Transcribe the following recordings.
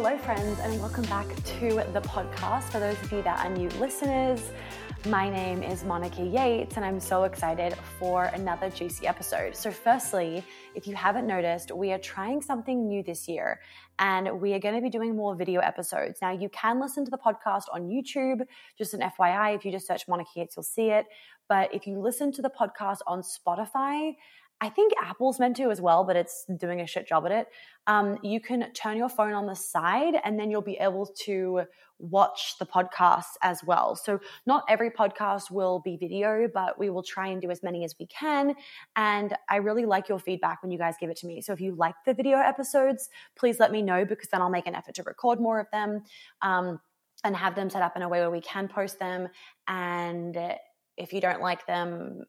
Hello, friends, and welcome back to the podcast. For those of you that are new listeners, my name is Monica Yates, and I'm so excited for another juicy episode. So, firstly, if you haven't noticed, we are trying something new this year, and we are going to be doing more video episodes. Now, you can listen to the podcast on YouTube, just an FYI. If you just search Monica Yates, you'll see it. But if you listen to the podcast on Spotify, I think Apple's meant to as well, but it's doing a shit job at it. Um, you can turn your phone on the side and then you'll be able to watch the podcast as well. So, not every podcast will be video, but we will try and do as many as we can. And I really like your feedback when you guys give it to me. So, if you like the video episodes, please let me know because then I'll make an effort to record more of them um, and have them set up in a way where we can post them. And if you don't like them,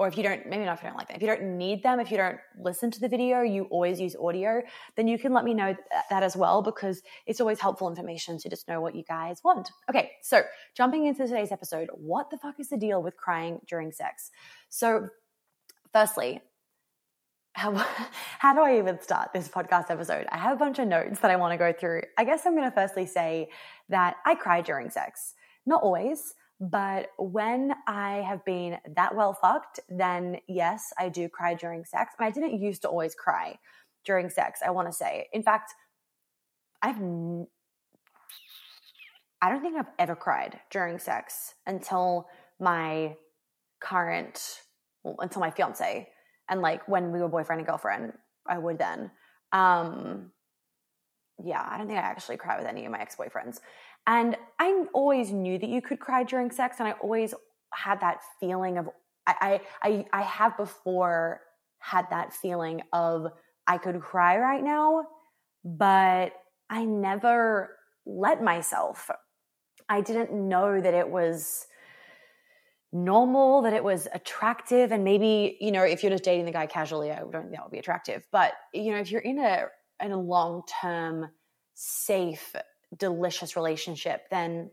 or if you don't, maybe not if you don't like them, if you don't need them, if you don't listen to the video, you always use audio, then you can let me know that as well because it's always helpful information to just know what you guys want. Okay, so jumping into today's episode, what the fuck is the deal with crying during sex? So, firstly, how, how do I even start this podcast episode? I have a bunch of notes that I want to go through. I guess I'm going to firstly say that I cry during sex. Not always. But when I have been that well fucked, then yes, I do cry during sex. And I didn't used to always cry during sex, I want to say. In fact, I've I don't think I've ever cried during sex until my current well, until my fiance and like when we were boyfriend and girlfriend, I would then. Um yeah, I don't think I actually cry with any of my ex-boyfriends. And I always knew that you could cry during sex, and I always had that feeling of I I I have before had that feeling of I could cry right now, but I never let myself. I didn't know that it was normal, that it was attractive, and maybe you know if you're just dating the guy casually, I don't think that would be attractive. But you know if you're in a in a long term safe delicious relationship, then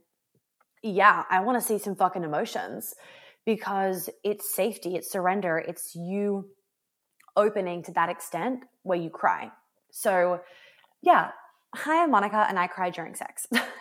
yeah, I want to see some fucking emotions because it's safety, it's surrender, it's you opening to that extent where you cry. So, yeah, hi, I'm Monica and I cry during sex.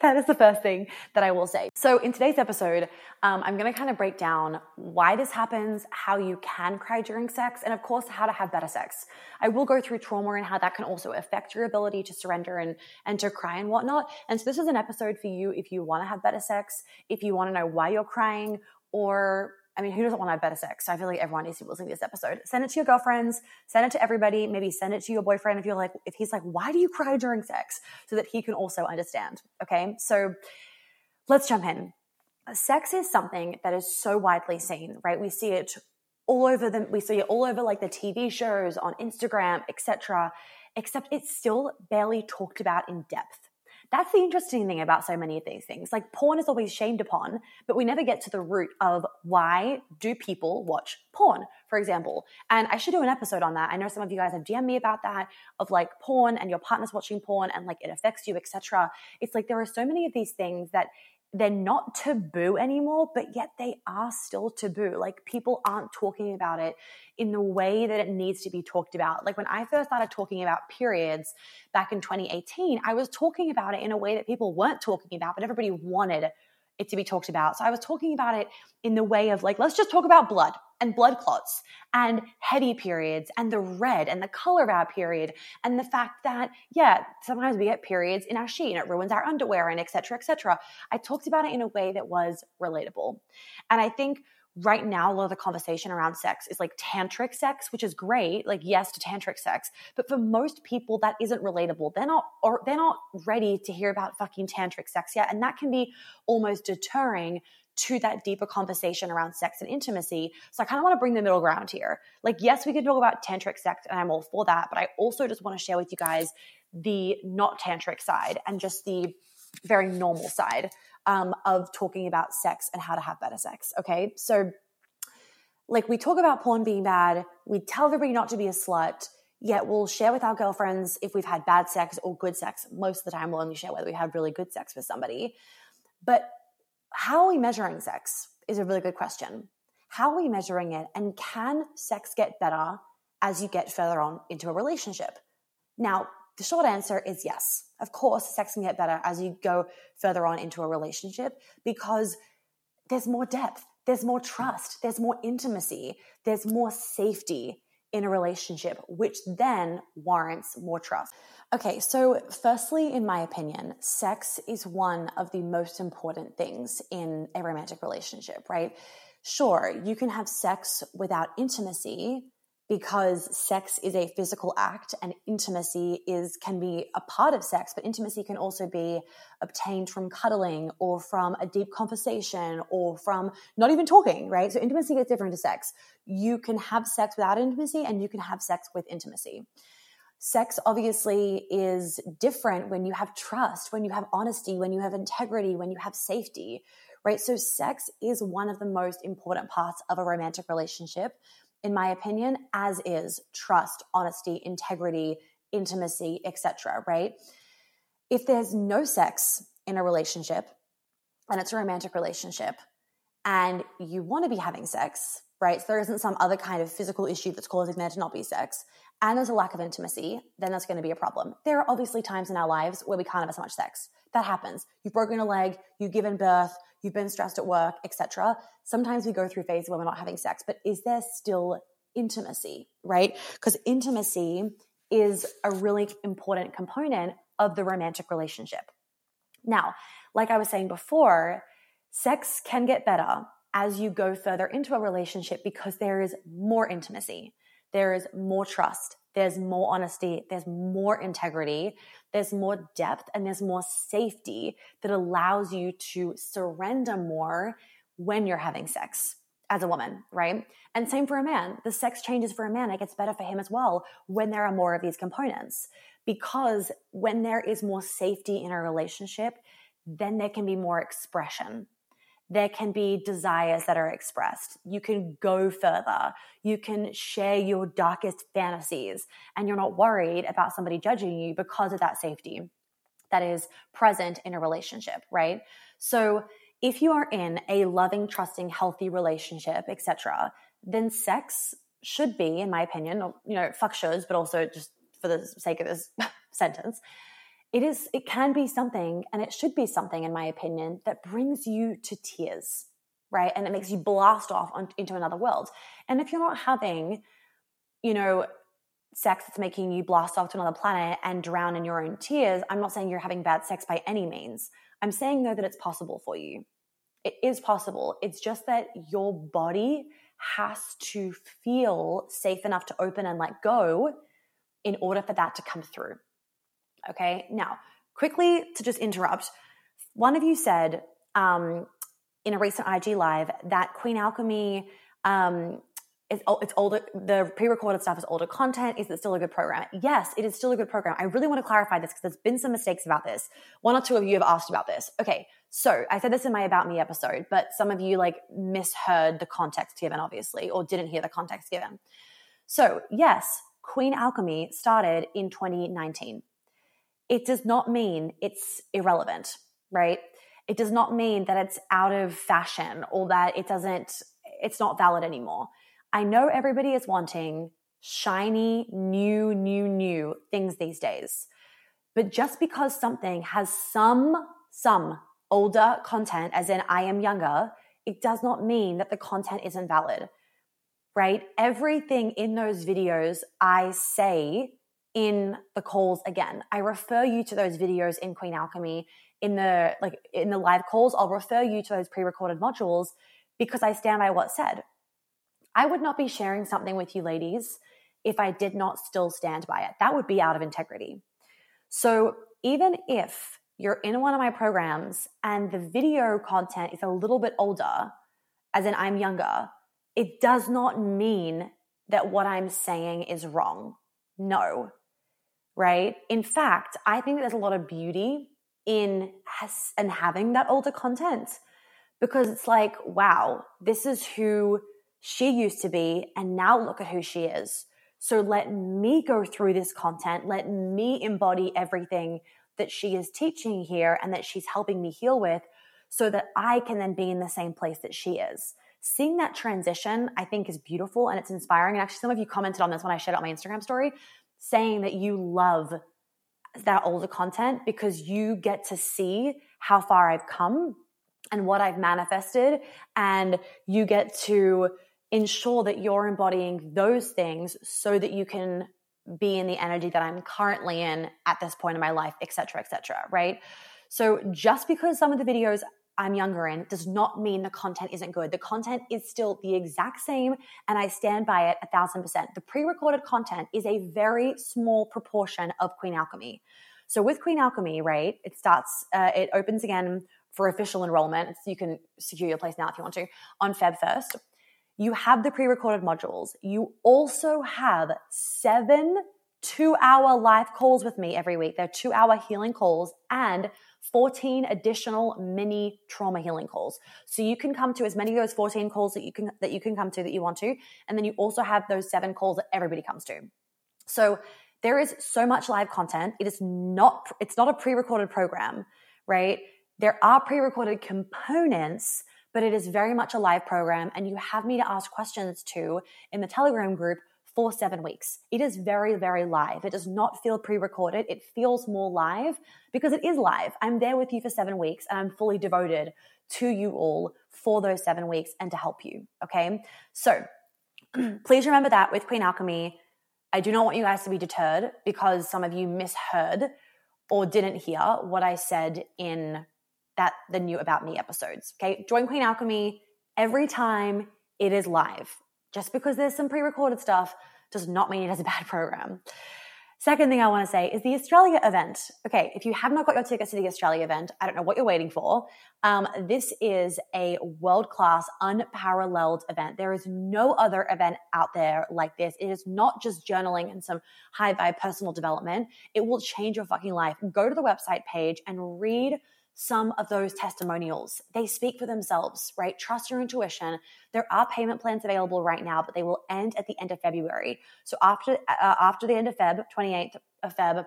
that is the first thing that I will say. So, in today's episode, um, I'm going to kind of break down why this happens, how you can cry during sex, and of course, how to have better sex. I will go through trauma and how that can also affect your ability to surrender and, and to cry and whatnot. And so, this is an episode for you if you want to have better sex, if you want to know why you're crying, or I mean, who doesn't want to have better sex? So I feel like everyone needs to be listening to this episode. Send it to your girlfriends, send it to everybody, maybe send it to your boyfriend if you're like, if he's like, why do you cry during sex? So that he can also understand. Okay. So let's jump in. Sex is something that is so widely seen, right? We see it all over the, we see it all over like the TV shows, on Instagram, etc. Except it's still barely talked about in depth that's the interesting thing about so many of these things. Like porn is always shamed upon, but we never get to the root of why do people watch porn, for example. And I should do an episode on that. I know some of you guys have DM'd me about that of like porn and your partner's watching porn and like it affects you, etc. It's like there are so many of these things that they're not taboo anymore, but yet they are still taboo. Like people aren't talking about it in the way that it needs to be talked about. Like when I first started talking about periods back in 2018, I was talking about it in a way that people weren't talking about, but everybody wanted it to be talked about. So I was talking about it in the way of like, let's just talk about blood and blood clots and heavy periods and the red and the color of our period and the fact that, yeah, sometimes we get periods in our sheet and it ruins our underwear and etc. etc. I talked about it in a way that was relatable. And I think right now a lot of the conversation around sex is like tantric sex which is great like yes to tantric sex but for most people that isn't relatable they're not or they're not ready to hear about fucking tantric sex yet and that can be almost deterring to that deeper conversation around sex and intimacy. So I kind of want to bring the middle ground here. Like, yes, we can talk about tantric sex, and I'm all for that, but I also just want to share with you guys the not tantric side and just the very normal side um, of talking about sex and how to have better sex. Okay. So, like, we talk about porn being bad, we tell everybody not to be a slut, yet we'll share with our girlfriends if we've had bad sex or good sex. Most of the time, we'll only share whether we had really good sex with somebody. But how are we measuring sex is a really good question. How are we measuring it? And can sex get better as you get further on into a relationship? Now, the short answer is yes. Of course, sex can get better as you go further on into a relationship because there's more depth, there's more trust, there's more intimacy, there's more safety in a relationship, which then warrants more trust. Okay, so firstly, in my opinion, sex is one of the most important things in a romantic relationship, right? Sure, you can have sex without intimacy, because sex is a physical act and intimacy is can be a part of sex but intimacy can also be obtained from cuddling or from a deep conversation or from not even talking right? So intimacy gets different to sex. You can have sex without intimacy and you can have sex with intimacy sex obviously is different when you have trust when you have honesty when you have integrity when you have safety right so sex is one of the most important parts of a romantic relationship in my opinion, as is trust, honesty, integrity, intimacy, etc., right? If there's no sex in a relationship and it's a romantic relationship and you want to be having sex, right? So there isn't some other kind of physical issue that's causing there to not be sex, and there's a lack of intimacy, then that's going to be a problem. There are obviously times in our lives where we can't have as much sex. That happens. You've broken a leg, you've given birth, you've been stressed at work, etc. Sometimes we go through phases where we're not having sex, but is there still intimacy, right? Because intimacy is a really important component of the romantic relationship. Now, like I was saying before, sex can get better as you go further into a relationship because there is more intimacy, there is more trust, there's more honesty, there's more integrity, there's more depth, and there's more safety that allows you to surrender more when you're having sex as a woman, right? And same for a man. The sex changes for a man. It gets better for him as well when there are more of these components. Because when there is more safety in a relationship, then there can be more expression. There can be desires that are expressed. You can go further. You can share your darkest fantasies, and you're not worried about somebody judging you because of that safety that is present in a relationship, right? So, if you are in a loving, trusting, healthy relationship, etc., then sex should be, in my opinion, you know, fuck shows, but also just for the sake of this sentence, it is it can be something and it should be something in my opinion that brings you to tears right? And it makes you blast off on, into another world. And if you're not having you know sex that's making you blast off to another planet and drown in your own tears i'm not saying you're having bad sex by any means. I'm saying though that it's possible for you. It is possible. It's just that your body has to feel safe enough to open and let go in order for that to come through Okay. Now, quickly to just interrupt, one of you said um, in a recent IG live that Queen Alchemy um, is it's older. The pre-recorded stuff is older content. Is it still a good program? Yes, it is still a good program. I really want to clarify this because there's been some mistakes about this. One or two of you have asked about this. Okay, so I said this in my About Me episode, but some of you like misheard the context given, obviously, or didn't hear the context given. So yes, Queen Alchemy started in 2019 it does not mean it's irrelevant, right? It does not mean that it's out of fashion or that it doesn't, it's not valid anymore. I know everybody is wanting shiny, new, new, new things these days. But just because something has some, some older content, as in I am younger, it does not mean that the content isn't valid, right? Everything in those videos I say in the calls again. I refer you to those videos in Queen Alchemy in the like in the live calls. I'll refer you to those pre-recorded modules because I stand by what said. I would not be sharing something with you ladies if I did not still stand by it. That would be out of integrity. So even if you're in one of my programs and the video content is a little bit older, as in I'm younger, it does not mean that what I'm saying is wrong. No, right? In fact, I think there's a lot of beauty in has, and having that older content because it's like, wow, this is who she used to be, and now look at who she is. So let me go through this content. Let me embody everything that she is teaching here and that she's helping me heal with so that I can then be in the same place that she is. Seeing that transition, I think, is beautiful and it's inspiring. And actually, some of you commented on this when I shared out my Instagram story saying that you love that older content because you get to see how far I've come and what I've manifested. And you get to ensure that you're embodying those things so that you can be in the energy that I'm currently in at this point in my life, et cetera, et cetera, right? So just because some of the videos I'm younger in does not mean the content isn't good. The content is still the exact same, and I stand by it a thousand percent. The pre recorded content is a very small proportion of Queen Alchemy. So with Queen Alchemy, right, it starts, uh, it opens again for official enrollment. You can secure your place now if you want to on Feb 1st. You have the pre recorded modules. You also have seven two hour live calls with me every week. They're two hour healing calls and 14 additional mini trauma healing calls. So you can come to as many of those 14 calls that you can that you can come to that you want to, and then you also have those seven calls that everybody comes to. So there is so much live content. It is not it's not a pre-recorded program, right? There are pre-recorded components, but it is very much a live program and you have me to ask questions to in the Telegram group for seven weeks. It is very, very live. It does not feel pre recorded. It feels more live because it is live. I'm there with you for seven weeks and I'm fully devoted to you all for those seven weeks and to help you. Okay. So please remember that with Queen Alchemy. I do not want you guys to be deterred because some of you misheard or didn't hear what I said in that the new about me episodes. Okay. Join Queen Alchemy every time it is live. Just because there's some pre recorded stuff does not mean it is a bad program. Second thing I want to say is the Australia event. Okay, if you have not got your tickets to the Australia event, I don't know what you're waiting for. Um, this is a world class, unparalleled event. There is no other event out there like this. It is not just journaling and some high vibe personal development. It will change your fucking life. Go to the website page and read some of those testimonials. They speak for themselves, right? Trust your intuition. There are payment plans available right now, but they will end at the end of February. So after uh, after the end of Feb, 28th of Feb,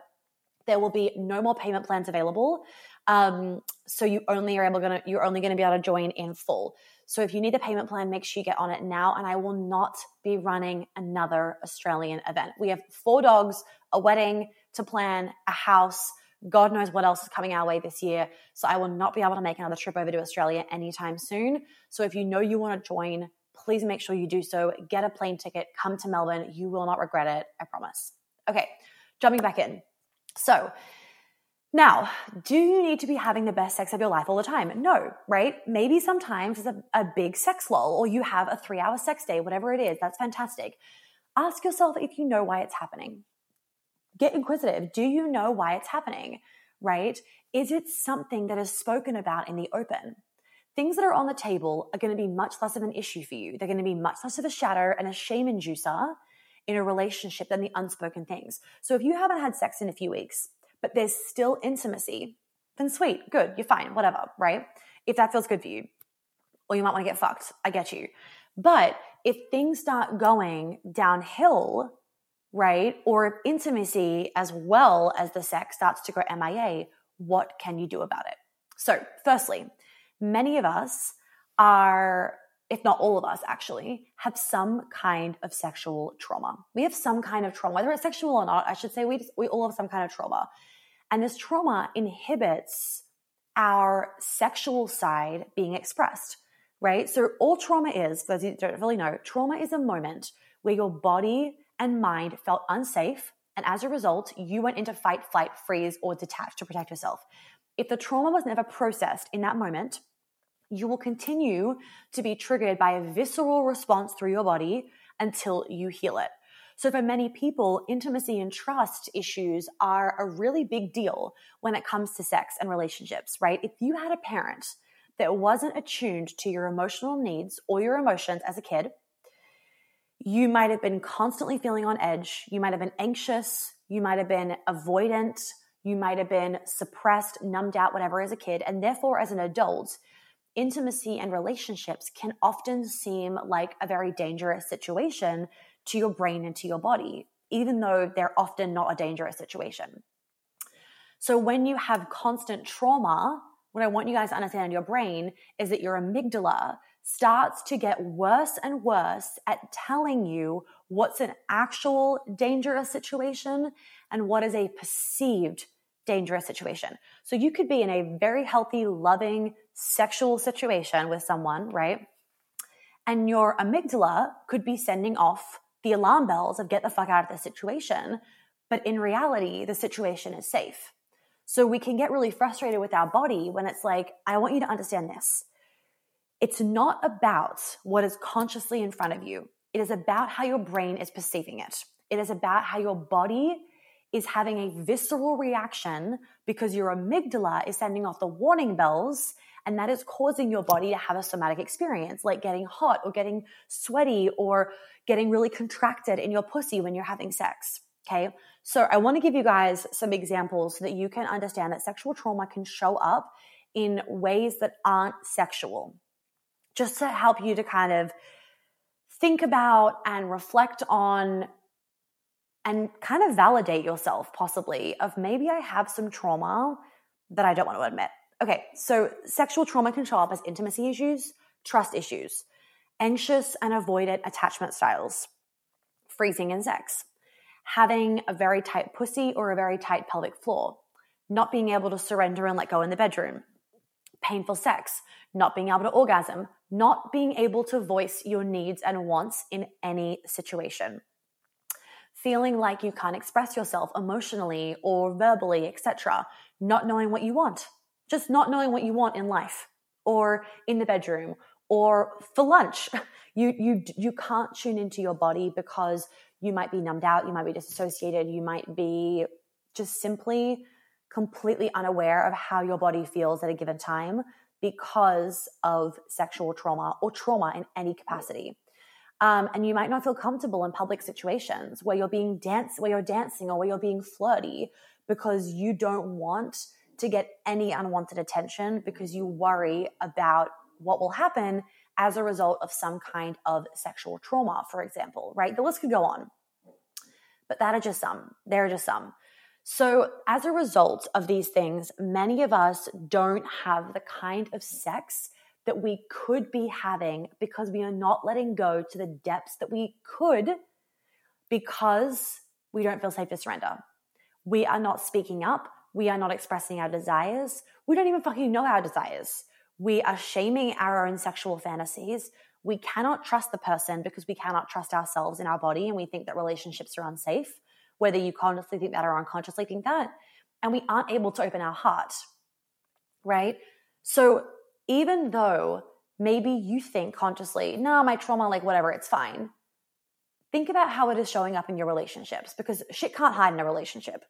there will be no more payment plans available. Um, so you only are able gonna you're only to be able to join in full. So if you need a payment plan, make sure you get on it now. And I will not be running another Australian event. We have four dogs, a wedding to plan, a house God knows what else is coming our way this year. So I will not be able to make another trip over to Australia anytime soon. So if you know you want to join, please make sure you do so. Get a plane ticket, come to Melbourne. You will not regret it. I promise. Okay, jumping back in. So, now, do you need to be having the best sex of your life all the time? No, right? Maybe sometimes it's a, a big sex lull or you have a three hour sex day, whatever it is. That's fantastic. Ask yourself if you know why it's happening get inquisitive. Do you know why it's happening? Right? Is it something that is spoken about in the open? Things that are on the table are going to be much less of an issue for you. They're going to be much less of a shadow and a shame inducer in a relationship than the unspoken things. So if you haven't had sex in a few weeks, but there's still intimacy, then sweet, good, you're fine, whatever, right? If that feels good for you. Or you might want to get fucked. I get you. But if things start going downhill, right? Or if intimacy as well as the sex starts to go MIA, what can you do about it? So, firstly, many of us are, if not all of us actually, have some kind of sexual trauma. We have some kind of trauma, whether it's sexual or not, I should say we, just, we all have some kind of trauma. And this trauma inhibits our sexual side being expressed, right? So, all trauma is, for those who don't really know, trauma is a moment where your body and mind felt unsafe, and as a result, you went into fight, flight, freeze, or detach to protect yourself. If the trauma was never processed in that moment, you will continue to be triggered by a visceral response through your body until you heal it. So, for many people, intimacy and trust issues are a really big deal when it comes to sex and relationships, right? If you had a parent that wasn't attuned to your emotional needs or your emotions as a kid, you might have been constantly feeling on edge. You might have been anxious. You might have been avoidant. You might have been suppressed, numbed out, whatever as a kid. And therefore, as an adult, intimacy and relationships can often seem like a very dangerous situation to your brain and to your body, even though they're often not a dangerous situation. So, when you have constant trauma, what I want you guys to understand in your brain is that your amygdala starts to get worse and worse at telling you what's an actual dangerous situation and what is a perceived dangerous situation. So you could be in a very healthy, loving, sexual situation with someone, right? And your amygdala could be sending off the alarm bells of get the fuck out of this situation. But in reality, the situation is safe. So we can get really frustrated with our body when it's like, I want you to understand this. It's not about what is consciously in front of you. It is about how your brain is perceiving it. It is about how your body is having a visceral reaction because your amygdala is sending off the warning bells and that is causing your body to have a somatic experience like getting hot or getting sweaty or getting really contracted in your pussy when you're having sex. Okay. So I want to give you guys some examples so that you can understand that sexual trauma can show up in ways that aren't sexual, just to help you to kind of think about and reflect on and kind of validate yourself, possibly, of maybe I have some trauma that I don't want to admit. Okay, so sexual trauma can show up as intimacy issues, trust issues, anxious and avoidant attachment styles, freezing in sex, having a very tight pussy or a very tight pelvic floor, not being able to surrender and let go in the bedroom, painful sex, not being able to orgasm, not being able to voice your needs and wants in any situation feeling like you can't express yourself emotionally or verbally, etc., not knowing what you want, just not knowing what you want in life or in the bedroom or for lunch. You you you can't tune into your body because you might be numbed out, you might be disassociated, you might be just simply completely unaware of how your body feels at a given time because of sexual trauma or trauma in any capacity. Um, and you might not feel comfortable in public situations where you're being dance, where you're dancing, or where you're being flirty because you don't want to get any unwanted attention because you worry about what will happen as a result of some kind of sexual trauma, for example, right? The list could go on. But that are just some. There are just some. So, as a result of these things, many of us don't have the kind of sex that we could be having because we are not letting go to the depths that we could because we don't feel safe to surrender. We are not speaking up. We are not expressing our desires. We don't even fucking know our desires. We are shaming our own sexual fantasies. We cannot trust the person because we cannot trust ourselves in our body and we think that relationships are unsafe, whether you consciously think that or unconsciously think that. And we aren't able to open our heart, right? So even though maybe you think consciously, no, my trauma, like whatever, it's fine. Think about how it is showing up in your relationships because shit can't hide in a relationship.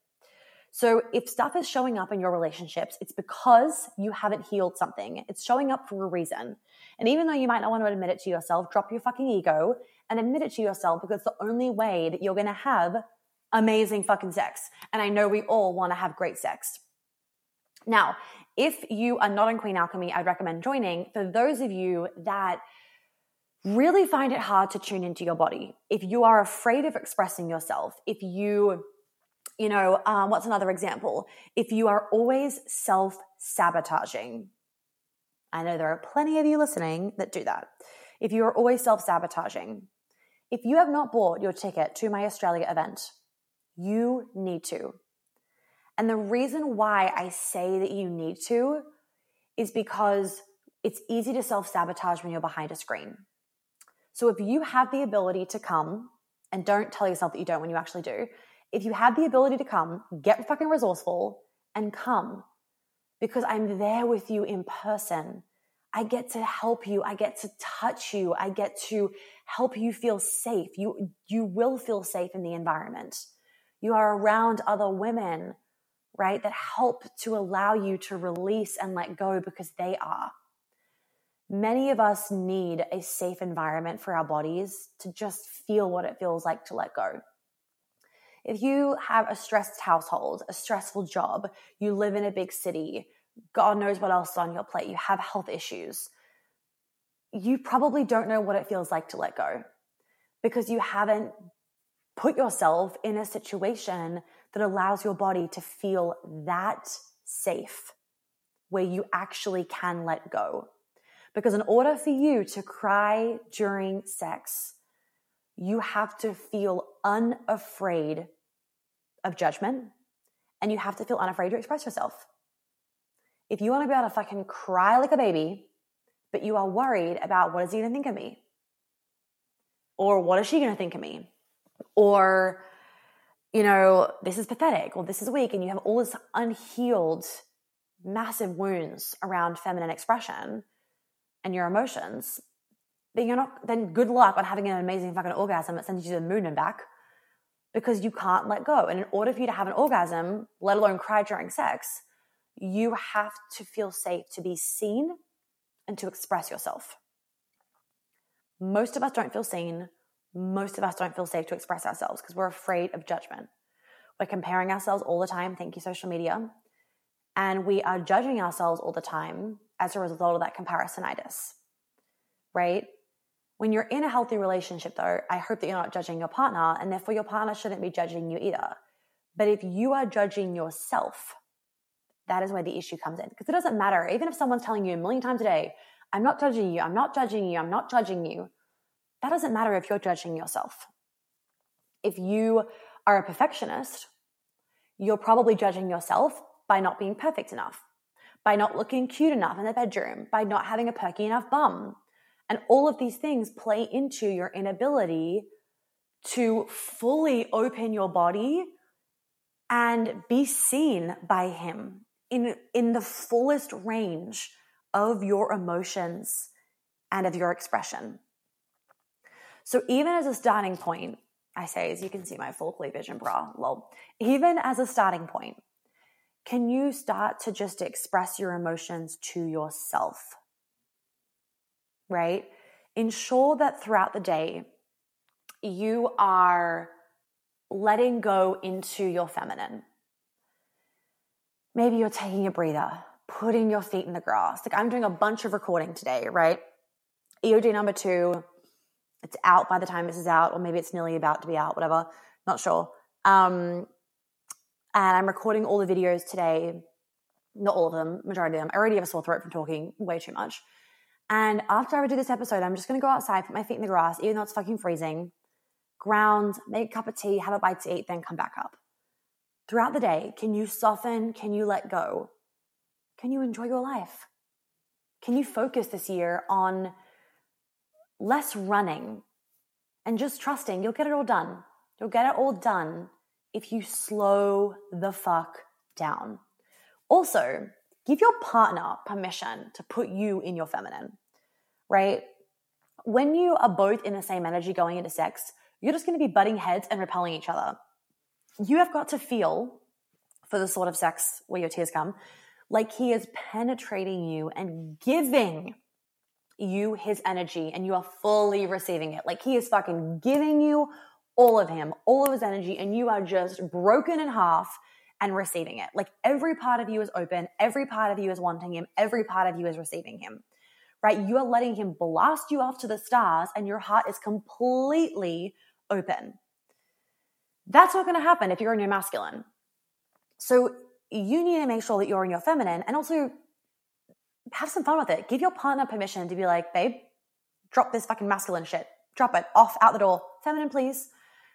So if stuff is showing up in your relationships, it's because you haven't healed something. It's showing up for a reason. And even though you might not want to admit it to yourself, drop your fucking ego and admit it to yourself because the only way that you're going to have amazing fucking sex. And I know we all want to have great sex. Now, if you are not in Queen Alchemy, I'd recommend joining. For those of you that really find it hard to tune into your body, if you are afraid of expressing yourself, if you, you know, um, what's another example? If you are always self sabotaging, I know there are plenty of you listening that do that. If you are always self sabotaging, if you have not bought your ticket to my Australia event, you need to. And the reason why I say that you need to is because it's easy to self sabotage when you're behind a screen. So if you have the ability to come, and don't tell yourself that you don't when you actually do, if you have the ability to come, get fucking resourceful and come because I'm there with you in person. I get to help you. I get to touch you. I get to help you feel safe. You, you will feel safe in the environment. You are around other women right? That help to allow you to release and let go because they are. Many of us need a safe environment for our bodies to just feel what it feels like to let go. If you have a stressed household, a stressful job, you live in a big city, God knows what else is on your plate, you have health issues, you probably don't know what it feels like to let go because you haven't put yourself in a situation that allows your body to feel that safe where you actually can let go. Because in order for you to cry during sex, you have to feel unafraid of judgment and you have to feel unafraid to express yourself. If you want to be able to fucking cry like a baby, but you are worried about what is he going to think of me? Or what is she going to think of me? Or, you know, this is pathetic or this is weak, and you have all this unhealed, massive wounds around feminine expression and your emotions, then you're not, then good luck on having an amazing fucking orgasm that sends you to the moon and back because you can't let go. And in order for you to have an orgasm, let alone cry during sex, you have to feel safe to be seen and to express yourself. Most of us don't feel seen. Most of us don't feel safe to express ourselves because we're afraid of judgment. We're comparing ourselves all the time. Thank you, social media. And we are judging ourselves all the time as a result of that comparisonitis, right? When you're in a healthy relationship, though, I hope that you're not judging your partner, and therefore your partner shouldn't be judging you either. But if you are judging yourself, that is where the issue comes in. Because it doesn't matter, even if someone's telling you a million times a day, I'm not judging you, I'm not judging you, I'm not judging you. That doesn't matter if you're judging yourself. If you are a perfectionist, you're probably judging yourself by not being perfect enough, by not looking cute enough in the bedroom, by not having a perky enough bum. And all of these things play into your inability to fully open your body and be seen by him in, in the fullest range of your emotions and of your expression. So, even as a starting point, I say, as you can see my full cleavage and bra, lol, even as a starting point, can you start to just express your emotions to yourself? Right? Ensure that throughout the day, you are letting go into your feminine. Maybe you're taking a breather, putting your feet in the grass. Like I'm doing a bunch of recording today, right? EOD number two, it's out by the time this is out, or maybe it's nearly about to be out, whatever, not sure. Um, and I'm recording all the videos today, not all of them, majority of them. I already have a sore throat from talking way too much. And after I do this episode, I'm just gonna go outside, put my feet in the grass, even though it's fucking freezing, ground, make a cup of tea, have a bite to eat, then come back up. Throughout the day, can you soften? Can you let go? Can you enjoy your life? Can you focus this year on less running and just trusting you'll get it all done? You'll get it all done if you slow the fuck down. Also, give your partner permission to put you in your feminine, right? When you are both in the same energy going into sex, you're just going to be butting heads and repelling each other. You have got to feel for the sort of sex where your tears come like he is penetrating you and giving you his energy and you are fully receiving it. Like he is fucking giving you all of him, all of his energy, and you are just broken in half and receiving it. Like every part of you is open, every part of you is wanting him, every part of you is receiving him, right? You are letting him blast you off to the stars, and your heart is completely open. That's not going to happen if you're in your masculine. So you need to make sure that you're in your feminine and also have some fun with it. Give your partner permission to be like, babe, drop this fucking masculine shit. Drop it off out the door. Feminine, please.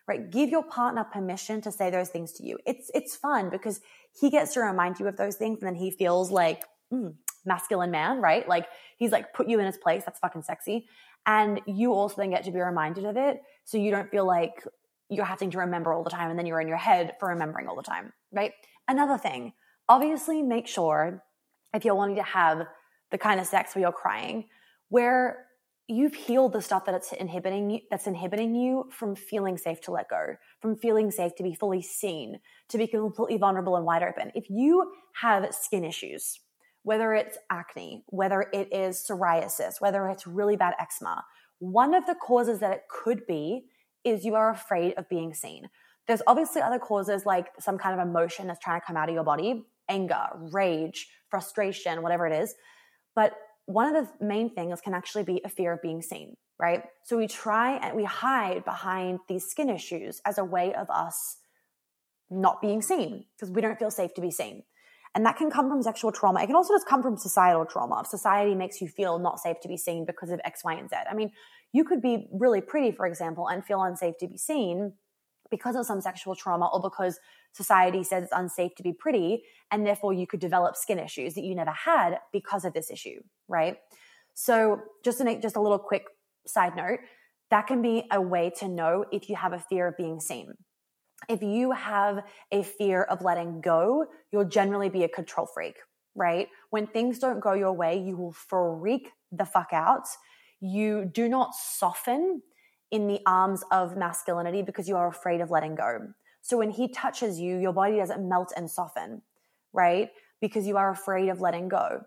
Right? Give your partner permission to say those things to you. It's it's fun because he gets to remind you of those things and then he feels like mm, masculine man, right? Like he's like put you in his place. That's fucking sexy. And you also then get to be reminded of it. So you don't feel like you're having to remember all the time and then you're in your head for remembering all the time, right? Another thing, obviously make sure if you're wanting to have the kind of sex where you're crying, where you've healed the stuff that it's inhibiting you, that's inhibiting you from feeling safe to let go, from feeling safe to be fully seen, to be completely vulnerable and wide open. If you have skin issues, whether it's acne, whether it is psoriasis, whether it's really bad eczema, one of the causes that it could be is you are afraid of being seen. There's obviously other causes like some kind of emotion that's trying to come out of your body, anger, rage, frustration, whatever it is. But one of the main things can actually be a fear of being seen, right? So we try and we hide behind these skin issues as a way of us not being seen because we don't feel safe to be seen. And that can come from sexual trauma. It can also just come from societal trauma. If society makes you feel not safe to be seen because of X, Y, and Z. I mean, you could be really pretty, for example, and feel unsafe to be seen because of some sexual trauma or because society says it's unsafe to be pretty. And therefore, you could develop skin issues that you never had because of this issue, right? So, just make just a little quick side note, that can be a way to know if you have a fear of being seen. If you have a fear of letting go, you'll generally be a control freak, right? When things don't go your way, you will freak the fuck out. You do not soften in the arms of masculinity because you are afraid of letting go. So when he touches you, your body doesn't melt and soften, right? Because you are afraid of letting go.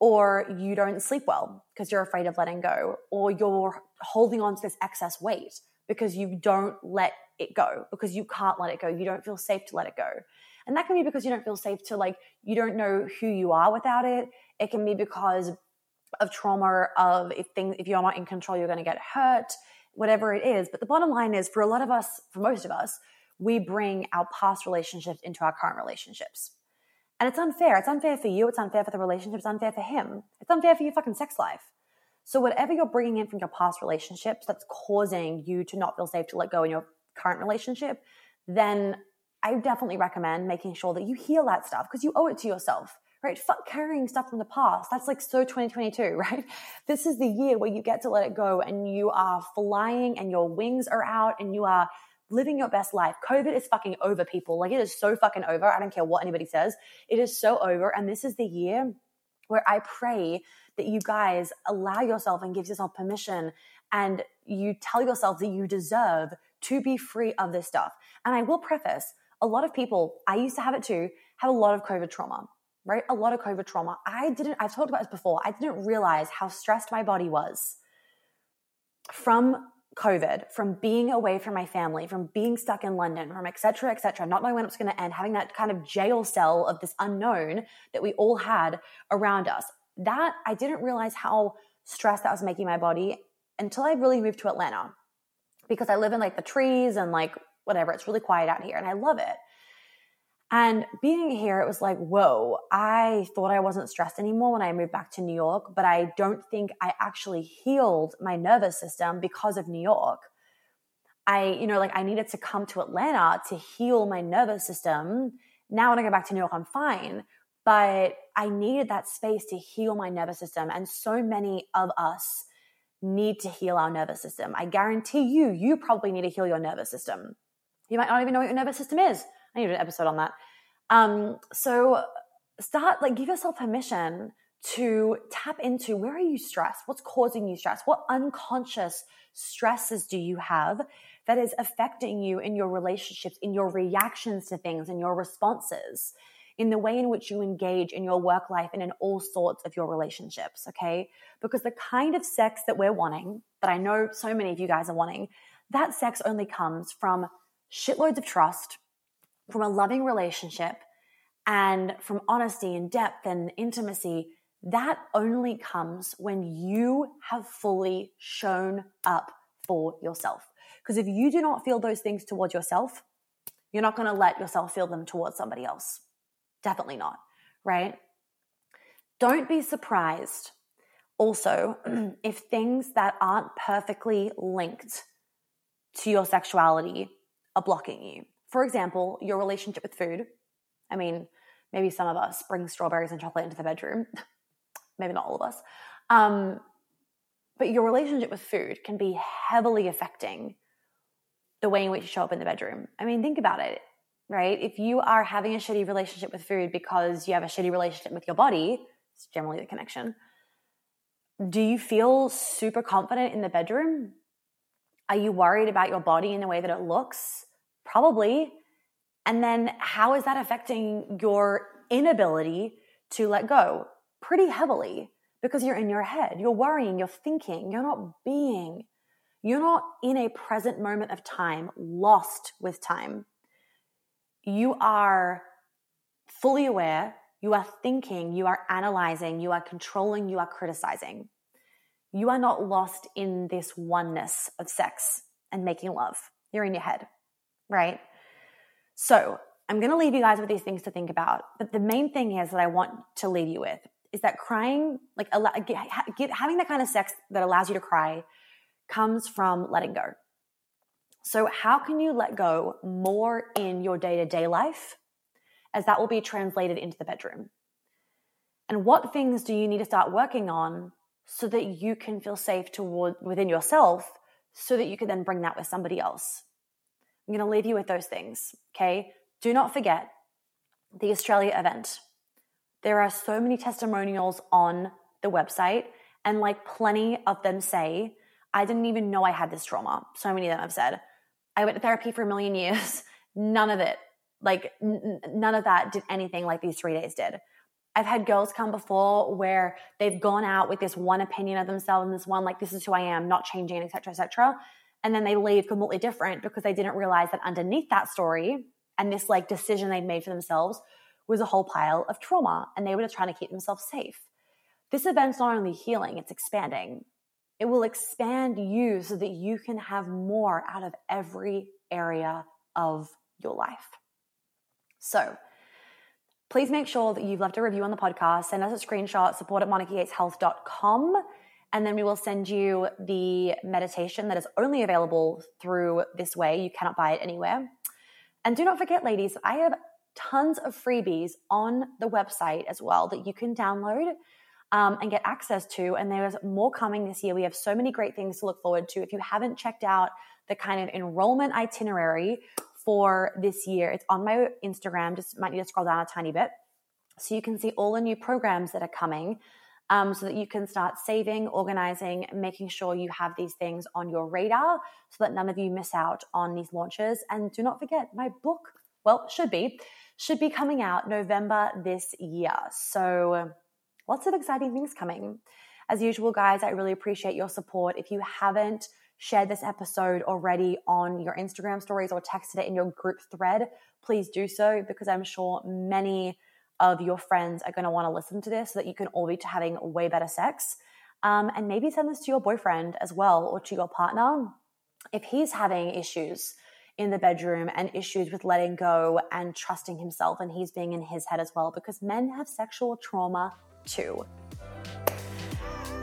Or you don't sleep well because you're afraid of letting go. Or you're holding on to this excess weight because you don't let it go, because you can't let it go. You don't feel safe to let it go. And that can be because you don't feel safe to, like, you don't know who you are without it. It can be because of trauma of if things if you're not in control you're going to get hurt whatever it is. But the bottom line is for a lot of us, for most of us, we bring our past relationships into our current relationships. And it's unfair. It's unfair for you. It's unfair for the relationship. It's unfair for him. It's unfair for your fucking sex life. So whatever you're bringing in from your past relationships that's causing you to not feel safe to let go in your current relationship, then I definitely recommend making sure that you heal that stuff because you owe it to yourself right? Fuck carrying stuff from the past. That's like so 2022, right? This is the year where you get to let it go and you are flying and your wings are out and you are living your best life. COVID is fucking over, people. Like it is so fucking over. I don't care what anybody says. It is so over. And this is the year where I pray that you guys allow yourself and give yourself permission and you tell yourself that you deserve to be free of this stuff. And I will preface a lot of people, I used to have it too, have a lot of COVID trauma right? A lot of COVID trauma. I didn't, I've talked about this before, I didn't realize how stressed my body was from COVID, from being away from my family, from being stuck in London, from et cetera, et cetera, not knowing when it was going to end, having that kind of jail cell of this unknown that we all had around us. That I didn't realize how stressed that was making my body until I really moved to Atlanta because I live in like the trees and like whatever. It's really quiet out here and I love it. And being here, it was like, whoa, I thought I wasn't stressed anymore when I moved back to New York, but I don't think I actually healed my nervous system because of New York. I, you know, like I needed to come to Atlanta to heal my nervous system. Now, when I go back to New York, I'm fine. But I needed that space to heal my nervous system. And so many of us need to heal our nervous system. I guarantee you, you probably need to heal your nervous system. You might not even know what your nervous system is. I need an episode on that. Um, so start like give yourself permission to tap into where are you stressed? What's causing you stress? What unconscious stresses do you have that is affecting you in your relationships, in your reactions to things, in your responses, in the way in which you engage in your work life and in all sorts of your relationships, okay? Because the kind of sex that we're wanting, that I know so many of you guys are wanting, that sex only comes from shitloads of trust, from a loving relationship and from honesty and depth and intimacy, that only comes when you have fully shown up for yourself. Because if you do not feel those things towards yourself, you're not going to let yourself feel them towards somebody else. Definitely not, right? Don't be surprised also if things that aren't perfectly linked to your sexuality are blocking you. For example, your relationship with food. I mean, maybe some of us bring strawberries and chocolate into the bedroom. maybe not all of us. Um, but your relationship with food can be heavily affecting the way in which you show up in the bedroom. I mean, think about it, right? If you are having a shitty relationship with food because you have a shitty relationship with your body, it's generally the connection. Do you feel super confident in the bedroom? Are you worried about your body in the way that it looks? Probably. And then how is that affecting your inability to let go? Pretty heavily because you're in your head. You're worrying, you're thinking, you're not being. You're not in a present moment of time, lost with time. You are fully aware, you are thinking, you are analyzing, you are controlling, you are criticizing. You are not lost in this oneness of sex and making love. You're in your head right? So I'm going to leave you guys with these things to think about. But the main thing is that I want to leave you with is that crying, like get, get, having that kind of sex that allows you to cry, comes from letting go. So, how can you let go more in your day to day life? As that will be translated into the bedroom. And what things do you need to start working on so that you can feel safe toward within yourself so that you can then bring that with somebody else? I'm going to leave you with those things. Okay. Do not forget the Australia event. There are so many testimonials on the website, and like plenty of them say, I didn't even know I had this trauma. So many of them have said, I went to therapy for a million years. None of it, like, n- none of that did anything like these three days did. I've had girls come before where they've gone out with this one opinion of themselves and this one, like, this is who I am, not changing, etc., etc and then they leave completely different because they didn't realize that underneath that story and this like decision they'd made for themselves was a whole pile of trauma and they were just trying to keep themselves safe. This event's not only healing, it's expanding. It will expand you so that you can have more out of every area of your life. So, please make sure that you've left a review on the podcast. Send us a screenshot, support at monicagateshealth.com and then we will send you the meditation that is only available through this way. You cannot buy it anywhere. And do not forget, ladies, I have tons of freebies on the website as well that you can download um, and get access to. And there's more coming this year. We have so many great things to look forward to. If you haven't checked out the kind of enrollment itinerary for this year, it's on my Instagram. Just might need to scroll down a tiny bit. So you can see all the new programs that are coming um, so that you can start saving, organizing, making sure you have these things on your radar so that none of you miss out on these launches. And do not forget, my book, well, should be, should be coming out November this year. So lots of exciting things coming. As usual, guys, I really appreciate your support. If you haven't shared this episode already on your Instagram stories or texted it in your group thread, please do so because I'm sure many of your friends are going to want to listen to this so that you can all be having way better sex. Um, and maybe send this to your boyfriend as well or to your partner if he's having issues in the bedroom and issues with letting go and trusting himself and he's being in his head as well because men have sexual trauma too.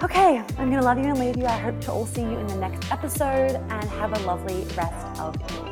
Okay, I'm gonna love you and leave you. I hope to all see you in the next episode and have a lovely rest of your